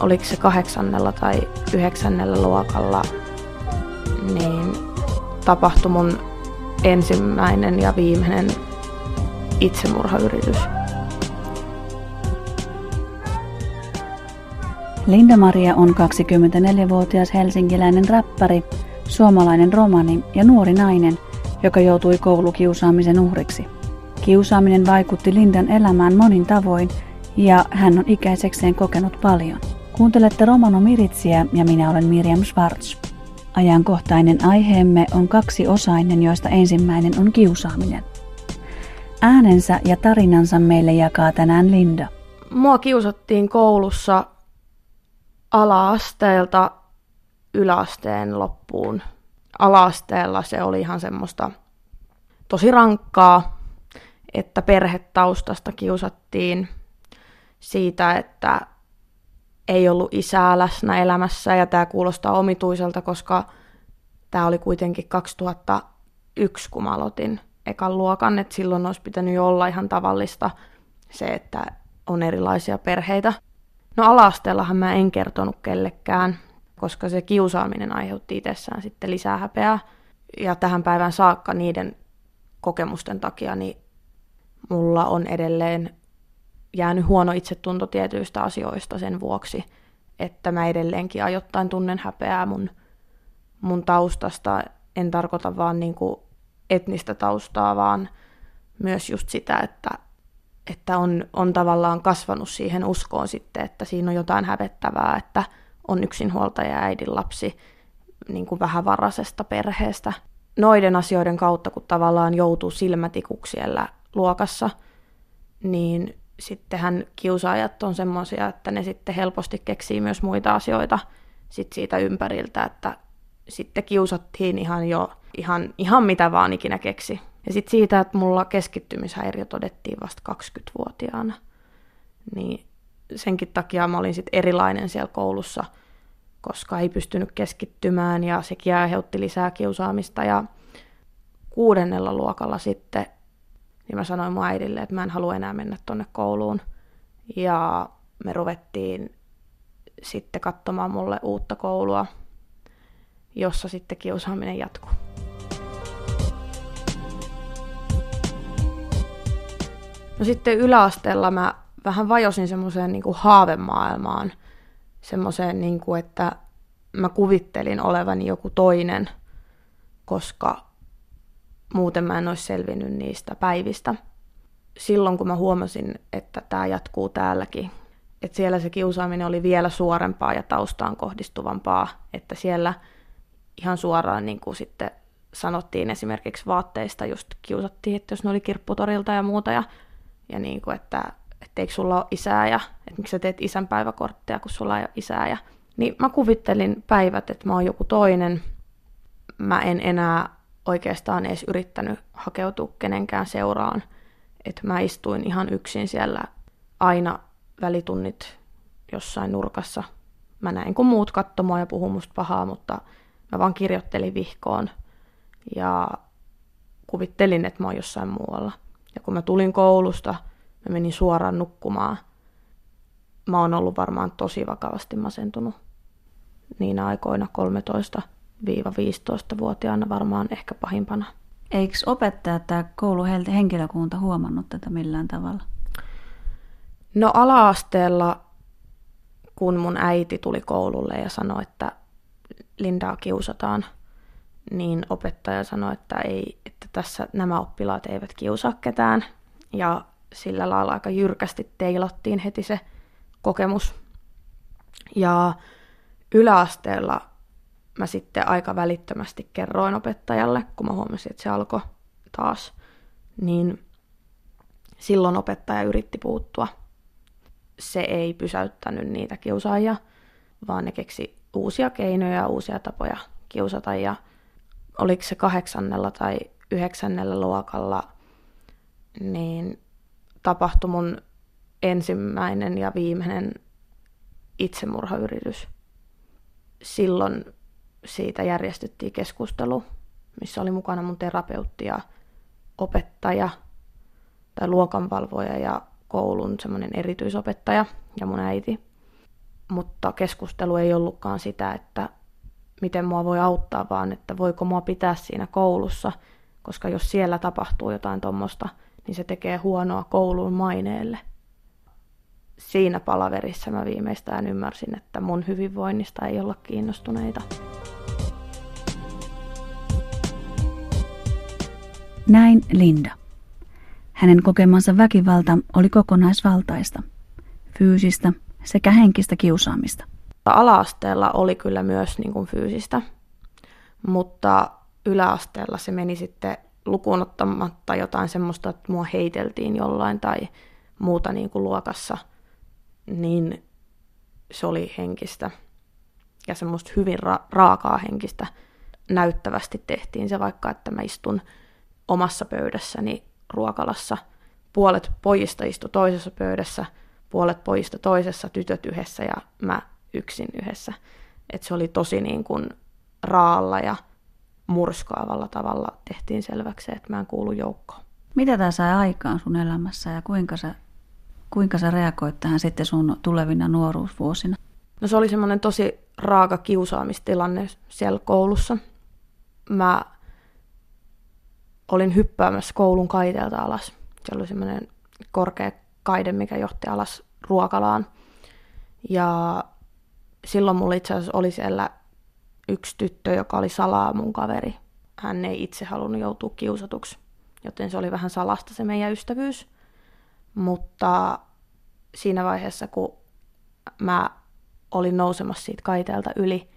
oliko se kahdeksannella tai yhdeksännellä luokalla, niin tapahtui mun ensimmäinen ja viimeinen itsemurhayritys. Linda-Maria on 24-vuotias helsinkiläinen räppäri, suomalainen romani ja nuori nainen, joka joutui koulukiusaamisen uhriksi. Kiusaaminen vaikutti Lindan elämään monin tavoin ja hän on ikäisekseen kokenut paljon. Kuuntelette Romano Miritsiä ja minä olen Miriam Schwartz. Ajankohtainen aiheemme on kaksi osainen, joista ensimmäinen on kiusaaminen. Äänensä ja tarinansa meille jakaa tänään Linda. Mua kiusattiin koulussa ala-asteelta yläasteen loppuun. Ala-asteella se oli ihan semmoista tosi rankkaa, että perhetaustasta kiusattiin siitä, että ei ollut isää läsnä elämässä ja tämä kuulostaa omituiselta, koska tämä oli kuitenkin 2001, kun mä aloitin ekan luokan, että silloin olisi pitänyt jo olla ihan tavallista se, että on erilaisia perheitä. No alaasteellahan mä en kertonut kellekään, koska se kiusaaminen aiheutti itsessään sitten lisää häpeää. Ja tähän päivään saakka niiden kokemusten takia niin mulla on edelleen jäänyt huono itsetunto tietyistä asioista sen vuoksi, että mä edelleenkin ajoittain tunnen häpeää mun, mun taustasta. En tarkoita vaan niin kuin etnistä taustaa, vaan myös just sitä, että, että on, on tavallaan kasvanut siihen uskoon sitten, että siinä on jotain hävettävää, että on yksinhuoltaja ja äidin lapsi niin kuin vähävaraisesta perheestä. Noiden asioiden kautta, kun tavallaan joutuu silmätikuksi siellä luokassa, niin sittenhän kiusaajat on semmoisia, että ne sitten helposti keksii myös muita asioita sit siitä ympäriltä, että sitten kiusattiin ihan jo ihan, ihan mitä vaan ikinä keksi. Ja sitten siitä, että mulla keskittymishäiriö todettiin vasta 20-vuotiaana, niin senkin takia mä olin sitten erilainen siellä koulussa, koska ei pystynyt keskittymään ja sekin aiheutti lisää kiusaamista. Ja kuudennella luokalla sitten niin mä sanoin mun äidille, että mä en halua enää mennä tonne kouluun. Ja me ruvettiin sitten katsomaan mulle uutta koulua, jossa sitten kiusaaminen jatkuu. No sitten yläasteella mä vähän vajosin semmoiseen niin haavemaailmaan, semmoiseen, niin kuin, että mä kuvittelin olevani joku toinen, koska muuten mä en olisi selvinnyt niistä päivistä. Silloin kun mä huomasin, että tämä jatkuu täälläkin, että siellä se kiusaaminen oli vielä suorempaa ja taustaan kohdistuvampaa, että siellä ihan suoraan niin kuin sitten sanottiin esimerkiksi vaatteista, just kiusattiin, että jos ne oli kirpputorilta ja muuta, ja, ja niin kuin, että, että eikö sulla ole isää, ja että miksi sä teet isänpäiväkortteja, kun sulla ei ole isää, ja niin mä kuvittelin päivät, että mä oon joku toinen, mä en enää oikeastaan edes yrittänyt hakeutua kenenkään seuraan. Että mä istuin ihan yksin siellä aina välitunnit jossain nurkassa. Mä näin, kun muut katsomaan ja puhuu musta pahaa, mutta mä vaan kirjoittelin vihkoon ja kuvittelin, että mä oon jossain muualla. Ja kun mä tulin koulusta, mä menin suoraan nukkumaan. Mä oon ollut varmaan tosi vakavasti masentunut niinä aikoina 13 15-vuotiaana varmaan ehkä pahimpana. Eikö opettajat tai kouluhenkilökunta huomannut tätä millään tavalla? No ala-asteella, kun mun äiti tuli koululle ja sanoi, että Lindaa kiusataan, niin opettaja sanoi, että, ei, että tässä nämä oppilaat eivät kiusaa ketään. Ja sillä lailla aika jyrkästi teilattiin heti se kokemus. Ja yläasteella mä sitten aika välittömästi kerroin opettajalle, kun mä huomasin, että se alkoi taas, niin silloin opettaja yritti puuttua. Se ei pysäyttänyt niitä kiusaajia, vaan ne keksi uusia keinoja ja uusia tapoja kiusata. Ja oliko se kahdeksannella tai yhdeksännellä luokalla, niin tapahtui mun ensimmäinen ja viimeinen itsemurhayritys. Silloin siitä järjestettiin keskustelu, missä oli mukana mun terapeutti ja opettaja tai luokanvalvoja ja koulun semmoinen erityisopettaja ja mun äiti. mutta keskustelu ei ollutkaan sitä, että miten mua voi auttaa, vaan että voiko mua pitää siinä koulussa, koska jos siellä tapahtuu jotain tuommoista, niin se tekee huonoa koulun maineelle. Siinä palaverissa mä viimeistään ymmärsin, että mun hyvinvoinnista ei olla kiinnostuneita. Näin Linda. Hänen kokemansa väkivalta oli kokonaisvaltaista, fyysistä sekä henkistä kiusaamista. Alaasteella oli kyllä myös niin kuin fyysistä, mutta yläasteella se meni sitten lukuun ottamatta jotain semmoista, että mua heiteltiin jollain tai muuta niin kuin luokassa, niin se oli henkistä ja semmoista hyvin ra- raakaa henkistä. Näyttävästi tehtiin se vaikka, että mä istun omassa pöydässäni ruokalassa. Puolet pojista istui toisessa pöydässä, puolet pojista toisessa, tytöt yhdessä ja mä yksin yhdessä. Et se oli tosi niin kuin raalla ja murskaavalla tavalla tehtiin selväksi, että mä en kuulu joukkoon. Mitä tämä sai aikaan sun elämässä ja kuinka sä, kuinka sä reagoit tähän sitten sun tulevina nuoruusvuosina? No se oli semmoinen tosi raaka kiusaamistilanne siellä koulussa. Mä olin hyppäämässä koulun kaiteelta alas. Se oli semmoinen korkea kaide, mikä johti alas ruokalaan. Ja silloin mulla itse asiassa oli siellä yksi tyttö, joka oli salaa mun kaveri. Hän ei itse halunnut joutua kiusatuksi, joten se oli vähän salasta se meidän ystävyys. Mutta siinä vaiheessa, kun mä olin nousemassa siitä kaiteelta yli,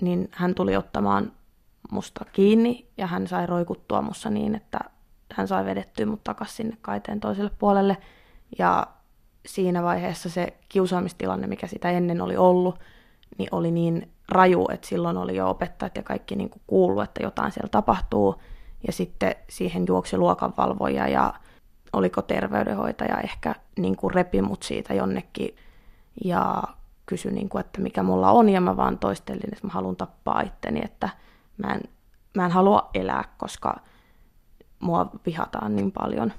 niin hän tuli ottamaan musta kiinni ja hän sai roikuttua mussa niin, että hän sai vedettyä mut takaisin sinne kaiteen toiselle puolelle. Ja siinä vaiheessa se kiusaamistilanne, mikä sitä ennen oli ollut, niin oli niin raju, että silloin oli jo opettajat ja kaikki niin kuin kuullut, että jotain siellä tapahtuu. Ja sitten siihen juoksi luokanvalvoja ja oliko terveydenhoitaja ehkä niin kuin repi mut siitä jonnekin ja kysyi, niin kuin, että mikä mulla on. Ja mä vaan toistelin, että mä haluan tappaa itteni, että mä en, mä en halua elää, koska mua vihataan niin paljon.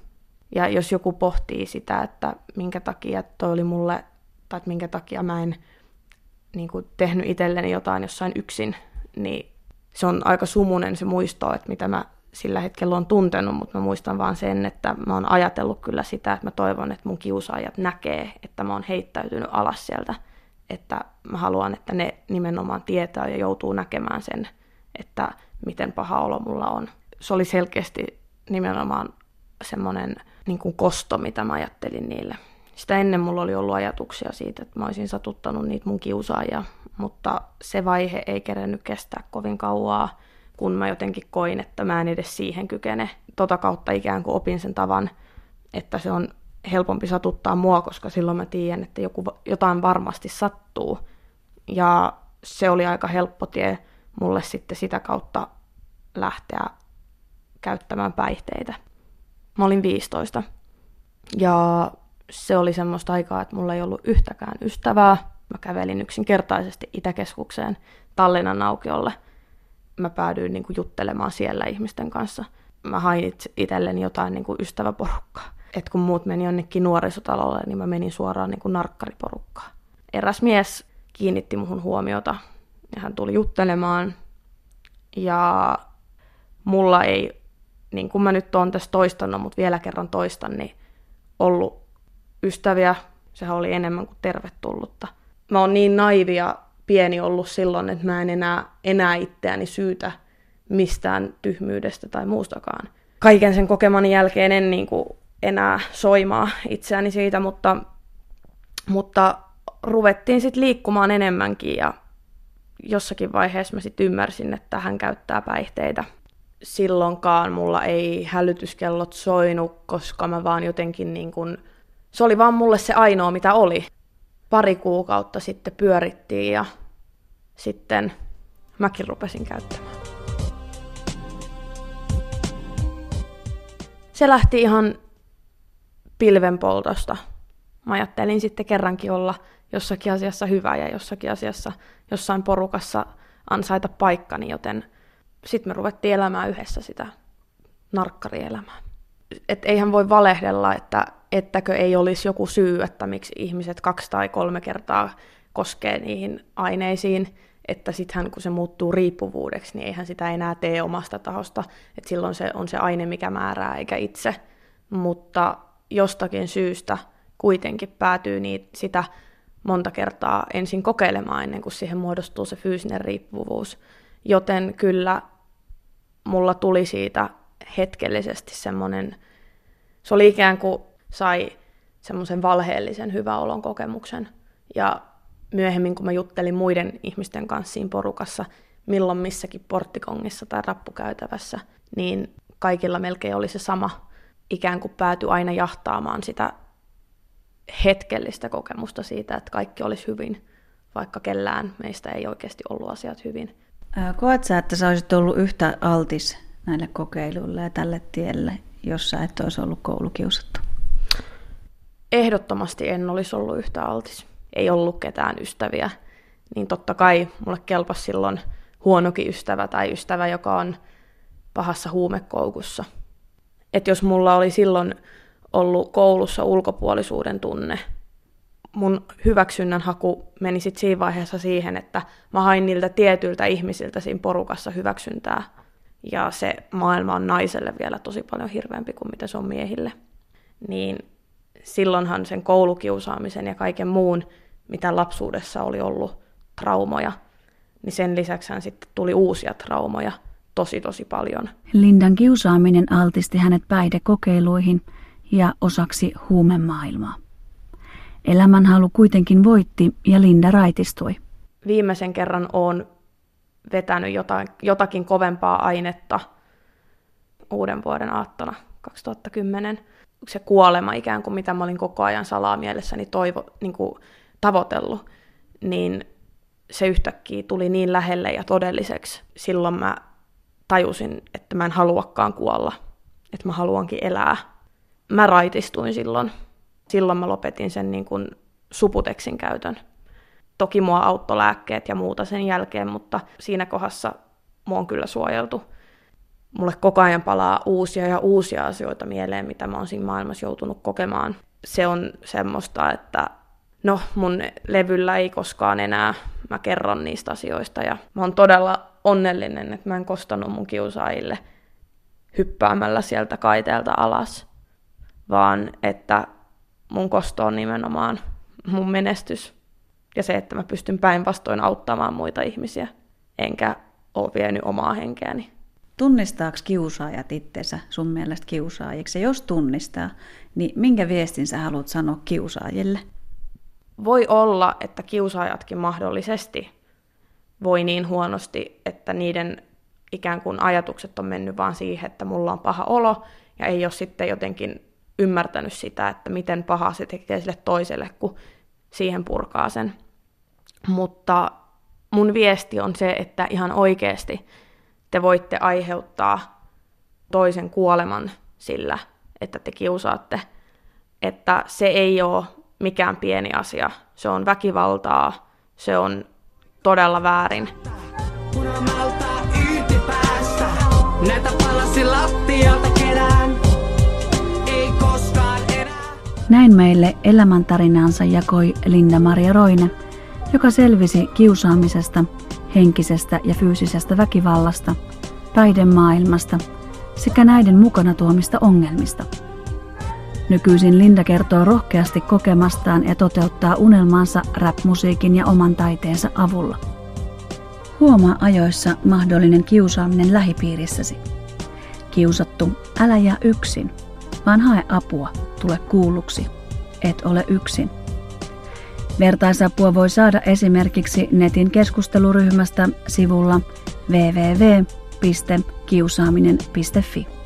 Ja jos joku pohtii sitä, että minkä takia toi oli mulle, tai että minkä takia mä en niin kuin tehnyt itselleni jotain jossain yksin, niin se on aika sumunen se muisto, että mitä mä sillä hetkellä on tuntenut, mutta mä muistan vaan sen, että mä oon ajatellut kyllä sitä, että mä toivon, että mun kiusaajat näkee, että mä oon heittäytynyt alas sieltä, että mä haluan, että ne nimenomaan tietää ja joutuu näkemään sen, että miten paha olo mulla on. Se oli selkeästi nimenomaan semmoinen niin kosto, mitä mä ajattelin niille. Sitä ennen mulla oli ollut ajatuksia siitä, että mä olisin satuttanut niitä mun kiusaajia, mutta se vaihe ei kerennyt kestää kovin kauaa, kun mä jotenkin koin, että mä en edes siihen kykene. Tota kautta ikään kuin opin sen tavan, että se on helpompi satuttaa mua, koska silloin mä tiedän, että joku, jotain varmasti sattuu. Ja se oli aika helppo tie mulle sitten sitä kautta lähteä käyttämään päihteitä. Mä olin 15 ja se oli semmoista aikaa, että mulla ei ollut yhtäkään ystävää. Mä kävelin yksinkertaisesti Itäkeskukseen Tallinnan aukiolle. Mä päädyin niin kuin juttelemaan siellä ihmisten kanssa. Mä hain itselleni jotain niin kuin ystäväporukkaa. Et kun muut meni jonnekin nuorisotalolle, niin mä menin suoraan niin kuin narkkariporukkaan. Eräs mies kiinnitti muhun huomiota ja hän tuli juttelemaan. Ja mulla ei, niin kuin mä nyt oon tässä toistanut, mutta vielä kerran toistan, niin ollut ystäviä. Sehän oli enemmän kuin tervetullutta. Mä oon niin naivia pieni ollut silloin, että mä en enää, enää itseäni syytä mistään tyhmyydestä tai muustakaan. Kaiken sen kokemani jälkeen en niin kuin enää soimaa itseäni siitä, mutta, mutta ruvettiin sitten liikkumaan enemmänkin ja jossakin vaiheessa mä sitten ymmärsin, että hän käyttää päihteitä. Silloinkaan mulla ei hälytyskellot soinut, koska mä vaan jotenkin niin kuin, se oli vaan mulle se ainoa mitä oli. Pari kuukautta sitten pyörittiin ja sitten mäkin rupesin käyttämään. Se lähti ihan pilvenpoltosta. Mä ajattelin sitten kerrankin olla jossakin asiassa hyvä ja jossakin asiassa jossain porukassa ansaita paikkani, joten sitten me ruvettiin elämään yhdessä sitä narkkarielämää. Et eihän voi valehdella, että ettäkö ei olisi joku syy, että miksi ihmiset kaksi tai kolme kertaa koskee niihin aineisiin, että sittenhän kun se muuttuu riippuvuudeksi, niin eihän sitä enää tee omasta tahosta, että silloin se on se aine, mikä määrää, eikä itse. Mutta jostakin syystä kuitenkin päätyy niitä, sitä monta kertaa ensin kokeilemaan ennen kuin siihen muodostuu se fyysinen riippuvuus. Joten kyllä mulla tuli siitä hetkellisesti semmoinen, se oli ikään kuin sai semmoisen valheellisen hyvä olon kokemuksen. Ja myöhemmin, kun mä juttelin muiden ihmisten kanssa siinä porukassa, milloin missäkin porttikongissa tai rappukäytävässä, niin kaikilla melkein oli se sama, ikään kuin pääty aina jahtaamaan sitä hetkellistä kokemusta siitä, että kaikki olisi hyvin, vaikka kellään meistä ei oikeasti ollut asiat hyvin. Koet sä, että sä olisit ollut yhtä altis näille kokeiluille ja tälle tielle, jos sä et olisi ollut koulukiusattu? Ehdottomasti en olisi ollut yhtä altis. Ei ollut ketään ystäviä. Niin totta kai mulle kelpasi silloin huonokin ystävä tai ystävä, joka on pahassa huumekoukussa. Että jos mulla oli silloin ollut koulussa ulkopuolisuuden tunne. Mun hyväksynnän haku meni sitten siinä vaiheessa siihen, että mä hain niiltä tietyiltä ihmisiltä siinä porukassa hyväksyntää. Ja se maailma on naiselle vielä tosi paljon hirveämpi kuin mitä se on miehille. Niin silloinhan sen koulukiusaamisen ja kaiken muun, mitä lapsuudessa oli ollut traumoja, niin sen lisäksi sitten tuli uusia traumoja tosi tosi paljon. Lindan kiusaaminen altisti hänet päihdekokeiluihin – ja osaksi huumemaailmaa. Elämänhalu kuitenkin voitti ja Linda raitistui. Viimeisen kerran olen vetänyt jotain, jotakin kovempaa ainetta uuden vuoden aattona 2010. Se kuolema ikään kuin, mitä mä olin koko ajan salaa mielessäni toivo, niin kuin tavoitellut, niin se yhtäkkiä tuli niin lähelle ja todelliseksi. Silloin mä tajusin, että mä en haluakaan kuolla, että mä haluankin elää mä raitistuin silloin. Silloin mä lopetin sen niin kuin suputeksin käytön. Toki mua auttoi lääkkeet ja muuta sen jälkeen, mutta siinä kohdassa mua on kyllä suojeltu. Mulle koko ajan palaa uusia ja uusia asioita mieleen, mitä mä oon siinä maailmassa joutunut kokemaan. Se on semmoista, että no mun levyllä ei koskaan enää mä kerron niistä asioista ja mä oon todella onnellinen, että mä en kostanut mun kiusaajille hyppäämällä sieltä kaiteelta alas vaan että mun kosto on nimenomaan mun menestys ja se, että mä pystyn päinvastoin auttamaan muita ihmisiä, enkä ole vienyt omaa henkeäni. Tunnistaako kiusaajat itsensä sun mielestä kiusaajiksi? Ja jos tunnistaa, niin minkä viestin sä haluat sanoa kiusaajille? Voi olla, että kiusaajatkin mahdollisesti voi niin huonosti, että niiden ikään kuin ajatukset on mennyt vaan siihen, että mulla on paha olo ja ei ole sitten jotenkin ymmärtänyt sitä, että miten paha se tekee sille toiselle, kun siihen purkaa sen. Mutta mun viesti on se, että ihan oikeasti te voitte aiheuttaa toisen kuoleman sillä, että te kiusaatte. Että se ei ole mikään pieni asia. Se on väkivaltaa, se on todella väärin. Näitä palasi lattialta Näin meille elämäntarinaansa jakoi Linda-Maria Roine, joka selvisi kiusaamisesta, henkisestä ja fyysisestä väkivallasta, taidemaailmasta sekä näiden mukana tuomista ongelmista. Nykyisin Linda kertoo rohkeasti kokemastaan ja toteuttaa unelmaansa rap-musiikin ja oman taiteensa avulla. Huomaa ajoissa mahdollinen kiusaaminen lähipiirissäsi. Kiusattu, älä jää yksin – vaan hae apua, tule kuulluksi, et ole yksin. Vertaisapua voi saada esimerkiksi netin keskusteluryhmästä sivulla www.kiusaaminen.fi.